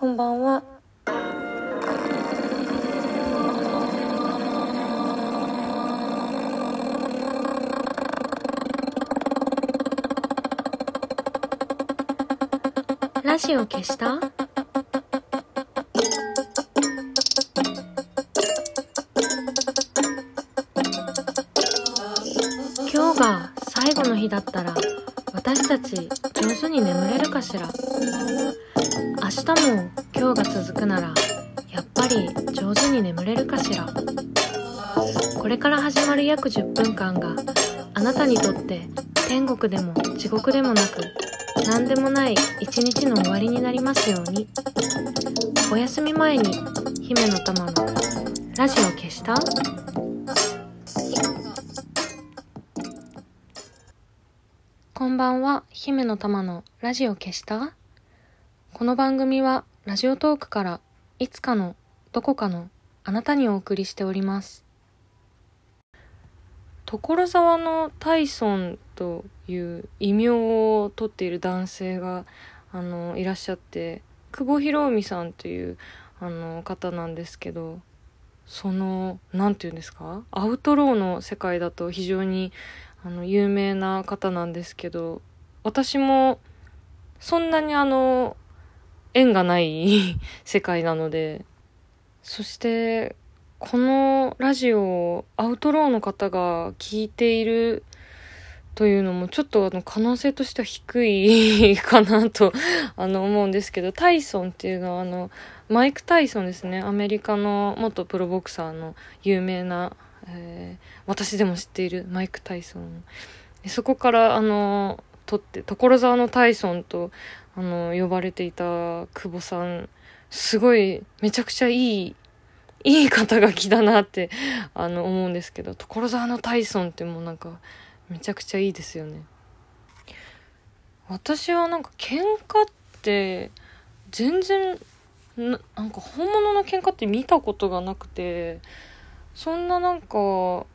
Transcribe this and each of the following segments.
こんばんは。ラジオ消した？今日が最後の日だったら私たち上手に眠れるかしら？明日も今日が続くならやっぱり上手に眠れるかしら。これから始まる約10分間があなたにとって天国でも地獄でもなく何でもない一日の終わりになりますように。お休み前に姫の玉のラジオ消した？こんばんは姫の玉のラジオ消した？この番組はラジオトークからいつかのどこかのあなたにお送りしております。所沢のタイソンという異名を取っている男性があのいらっしゃって久保博臣さんというあの方なんですけどその何て言うんですか？アウトローの世界だと非常にあの有名な方なんですけど私もそんなにあの縁がない 世界なので。そしてこのラジオをアウトローの方が聞いているというのもちょっとあの可能性としては低い かなとあの思うんですけどタイソンっていうのはあのマイク・タイソンですね。アメリカの元プロボクサーの有名な、えー、私でも知っているマイク・タイソン。そこからあの取って所沢のタイソンとあの呼ばれていた久保さんすごいめちゃくちゃいいいい肩書きだなってあの思うんですけど所沢のタイソンってもうなんかめちゃくちゃいいですよね。私はなんか喧嘩って全然ななんか本物の喧嘩って見たことがなくてそんななんか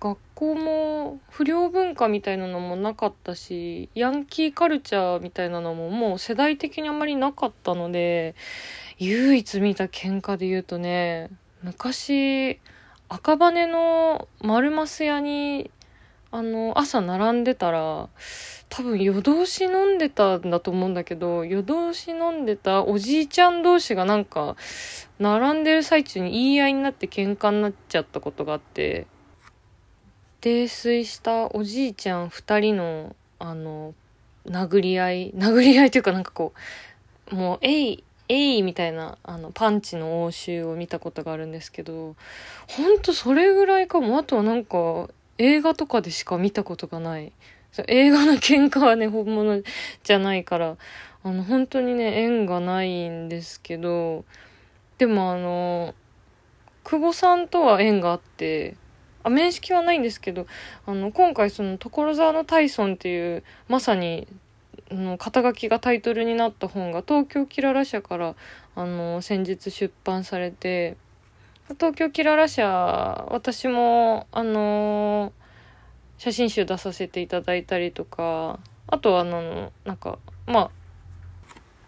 学校も不良文化みたいなのもなかったしヤンキーカルチャーみたいなのももう世代的にあんまりなかったので唯一見た喧嘩で言うとね昔赤羽の丸マ屋にあの朝並んでたら多分夜通し飲んでたんだと思うんだけど夜通し飲んでたおじいちゃん同士がなんか並んでる最中に言い合いになって喧嘩になっちゃったことがあって泥酔したおじいちゃん2人のあの殴り合い 殴り合いというかなんかこうもう「えいえい!」みたいなあのパンチの応酬を見たことがあるんですけどほんとそれぐらいかもあとはなんか映画とかでしか見たことがない映画の喧嘩はね本物じゃないからあの本当にね縁がないんですけどでもあの久保さんとは縁があってあ面識はないんですけどあの今回その所沢のタイソンっていうまさにの肩書きがタイトルになった本が東京キララ社からあの先日出版されて東京キララ社私もあの写真集出させていただいたりとかあとあのなんかまあ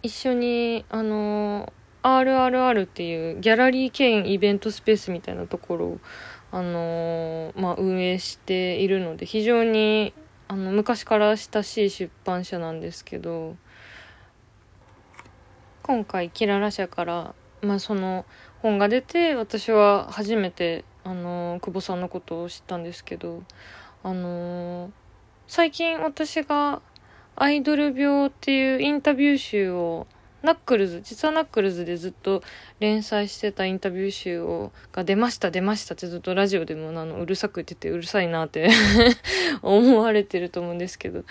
一緒にあの RRR っていうギャラリー兼イベントスペースみたいなところをあのまあ運営しているので非常にあの昔から親しい出版社なんですけど今回キララ社からまあその本が出て私は初めてあの久保さんのことを知ったんですけどあの最近私が「アイドル病」っていうインタビュー集をナックルズ実はナックルズでずっと連載してたインタビュー集をが出ました出ましたってずっとラジオでもあのうるさく言っててうるさいなって 思われてると思うんですけど。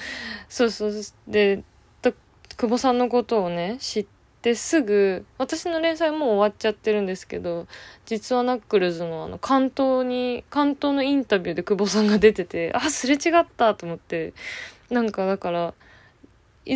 そうそうで久保さんのことをね知ってすぐ私の連載もう終わっちゃってるんですけど実はナックルズのあの関東に関東のインタビューで久保さんが出ててあすれ違ったと思って。なんかだから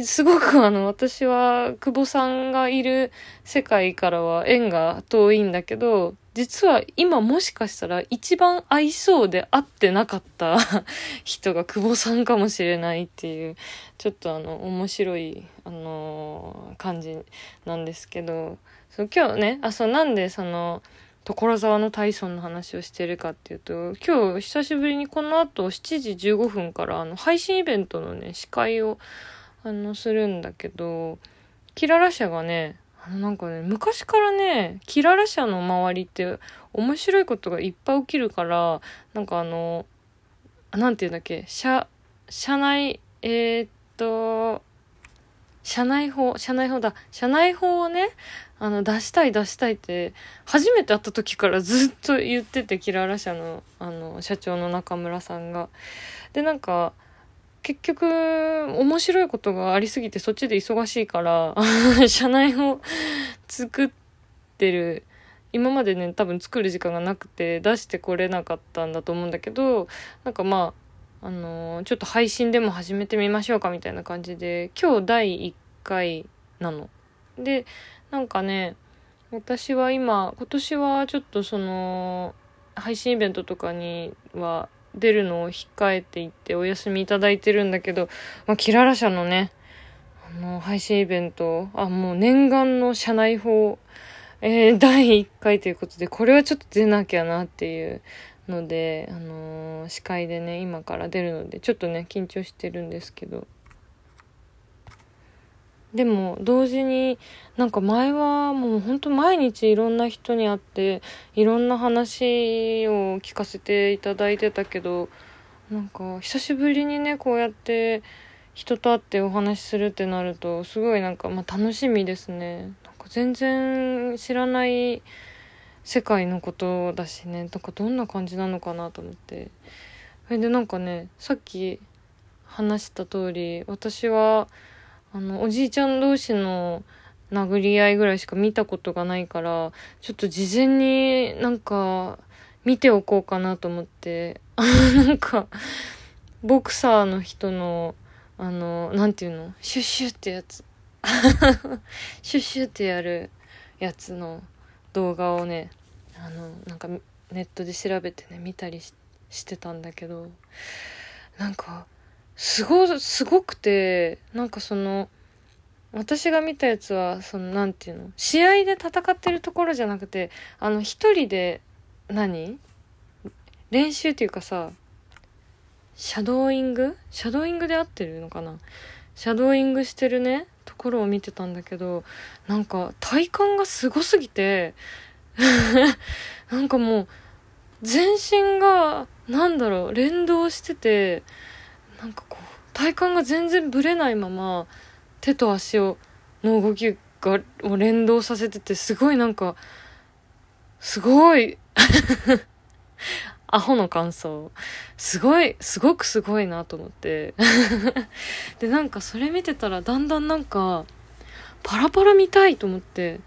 すごくあの、私は久保さんがいる世界からは縁が遠いんだけど、実は今もしかしたら一番合いそうで会ってなかった 人が久保さんかもしれないっていう、ちょっとあの、面白い、あの、感じなんですけど、そう今日ね、あ、そう、なんでその、所沢のタイソンの話をしてるかっていうと、今日久しぶりにこの後7時15分からあの配信イベントのね、司会をあのするんだけど、キララ社がね、あのなんかね、昔からね、キララ社の周りって面白いことがいっぱい起きるから、なんかあの、なんて言うんだっけ、社、社内、えー、っと、社内法、社内法だ。社内法をね、あの、出したい出したいって、初めて会った時からずっと言ってて、キララ社の、あの、社長の中村さんが。で、なんか、結局、面白いことがありすぎてそっちで忙しいから、社内を作ってる。今までね、多分作る時間がなくて出してこれなかったんだと思うんだけど、なんかまあ、あのー、ちょっと配信でも始めてみましょうかみたいな感じで、今日第1回なの。で、なんかね、私は今、今年はちょっとその、配信イベントとかには出るのを控えていってお休みいただいてるんだけど、まあ、キララ社のね、あの、配信イベント、あ、もう念願の社内法、えー、第1回ということで、これはちょっと出なきゃなっていうので、あのー、司会でね、今から出るので、ちょっとね、緊張してるんですけど、でも同時になんか前はもうほんと毎日いろんな人に会っていろんな話を聞かせていただいてたけどなんか久しぶりにねこうやって人と会ってお話しするってなるとすごいなんかまあ楽しみですね。なんか全然知らない世界のことだしねなんかどんな感じなのかなと思ってそれでなんかねさっき話した通り私はあの、おじいちゃん同士の殴り合いぐらいしか見たことがないから、ちょっと事前になんか見ておこうかなと思って、なんか、ボクサーの人の、あの、なんていうの？シュッシュってやつ。シュッシュってやるやつの動画をね、あの、なんかネットで調べてね、見たりしてたんだけど、なんか、すご、すごくて、なんかその、私が見たやつは、その、なんていうの？試合で戦ってるところじゃなくて、あの、一人で何、練習っていうかさ、シャドーイング？シャドーイングで合ってるのかな？シャドーイングしてるね、ところを見てたんだけど、なんか体感がすごすぎて、なんかもう、全身が、なんだろう、連動してて、なんかこう体幹が全然ぶれないまま手と足をの動きがを連動させててすごいなんかすごい アホの感想。すごいすごくすごいなと思って。でなんかそれ見てたらだんだんなんかパラパラ見たいと思って。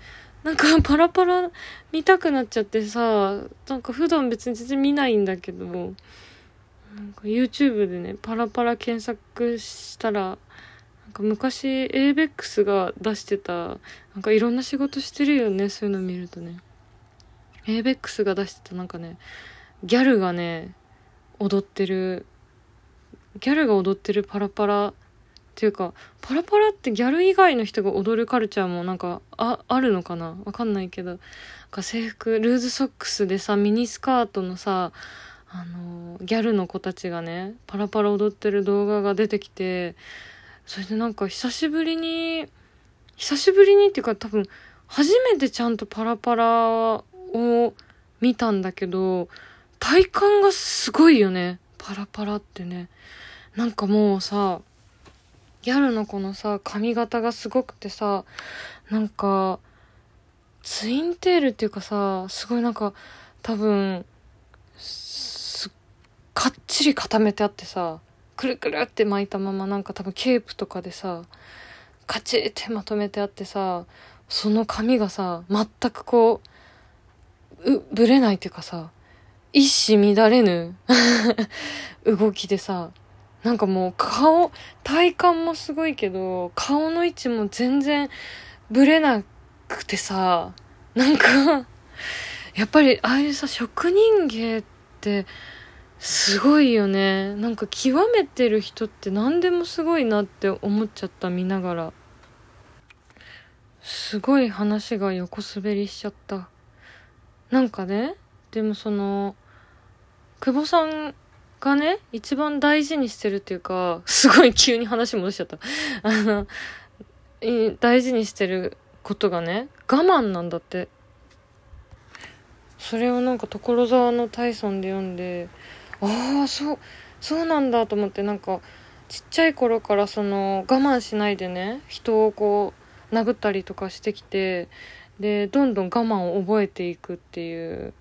なんかパラパラ見たくなっちゃってさなんか普段別に全然見ないんだけどなんか YouTube でね、パラパラ検索したら、なんか昔 ABEX が出してた、なんかいろんな仕事してるよね、そういうの見るとね。ABEX が出してたなんかね、ギャルがね、踊ってる、ギャルが踊ってるパラパラっていうか、パラパラってギャル以外の人が踊るカルチャーもなんか、あ、あるのかな？わかんないけど。なんか制服、ルーズソックスでさ、ミニスカートのさ、あのギャルの子たちがねパラパラ踊ってる動画が出てきてそれでなんか久しぶりに久しぶりにっていうか多分初めてちゃんとパラパラを見たんだけど体感がすごいよね。パラパラってね。なんかもうさギャルの子のさ髪型がすごくてさなんかツインテールっていうかさすごいなんか多分かっちり固めてあってさくるくるって巻いたままなんか多分ケープとかでさカチってまとめてあってさその髪がさ全くこうぶれないっていうかさ一糸乱れぬ 動きでさなんかもう顔体幹もすごいけど顔の位置も全然ぶれなくてさなんかやっぱりああいうさ職人芸ってすごいよね。なんか極めてる人って何でもすごいなって思っちゃった見ながら。すごい話が横滑りしちゃった。なんかねでもその久保さんがね一番大事にしてるっていうかすごい急に話戻しちゃった。あの大事にしてることがね我慢なんだって。それをなんか所沢のタイソンで読んでああそうそうなんだと思ってなんかちっちゃい頃からその我慢しないでね人をこう殴ったりとかしてきてでどんどん我慢を覚えていくっていう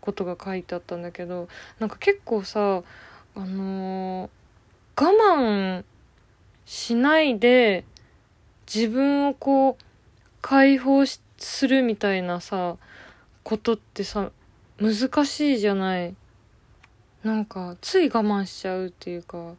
ことが書いてあったんだけどなんか結構さあのー、我慢しないで自分をこう解放するみたいなさことってさ難しいじゃない。なんかつい我慢しちゃうっていうか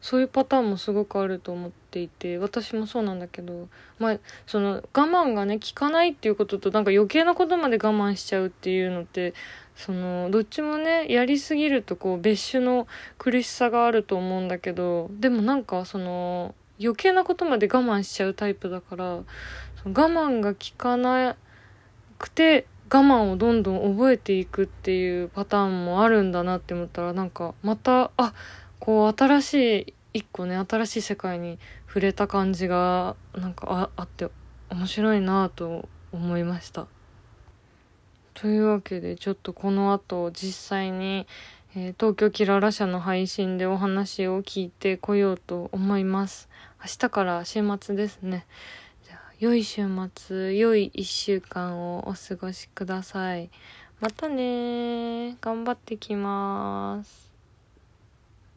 そういうパターンもすごくあると思っていて私もそうなんだけどまあその我慢がね効かないっていうこととなんか余計なことまで我慢しちゃうっていうのってそのどっちもねやりすぎるとこう別種の苦しさがあると思うんだけどでもなんかその余計なことまで我慢しちゃうタイプだから我慢が効かなくて我慢をどんどん覚えていくっていうパターンもあるんだなって思ったらなんかまたあこう新しい一個ね新しい世界に触れた感じがなんかあって面白いなと思いました。というわけでちょっとこの後実際に、えー、東京キララ社の配信でお話を聞いてこようと思います。明日から週末ですね。良い週末、良い1週間をお過ごしください。またね頑張ってきます。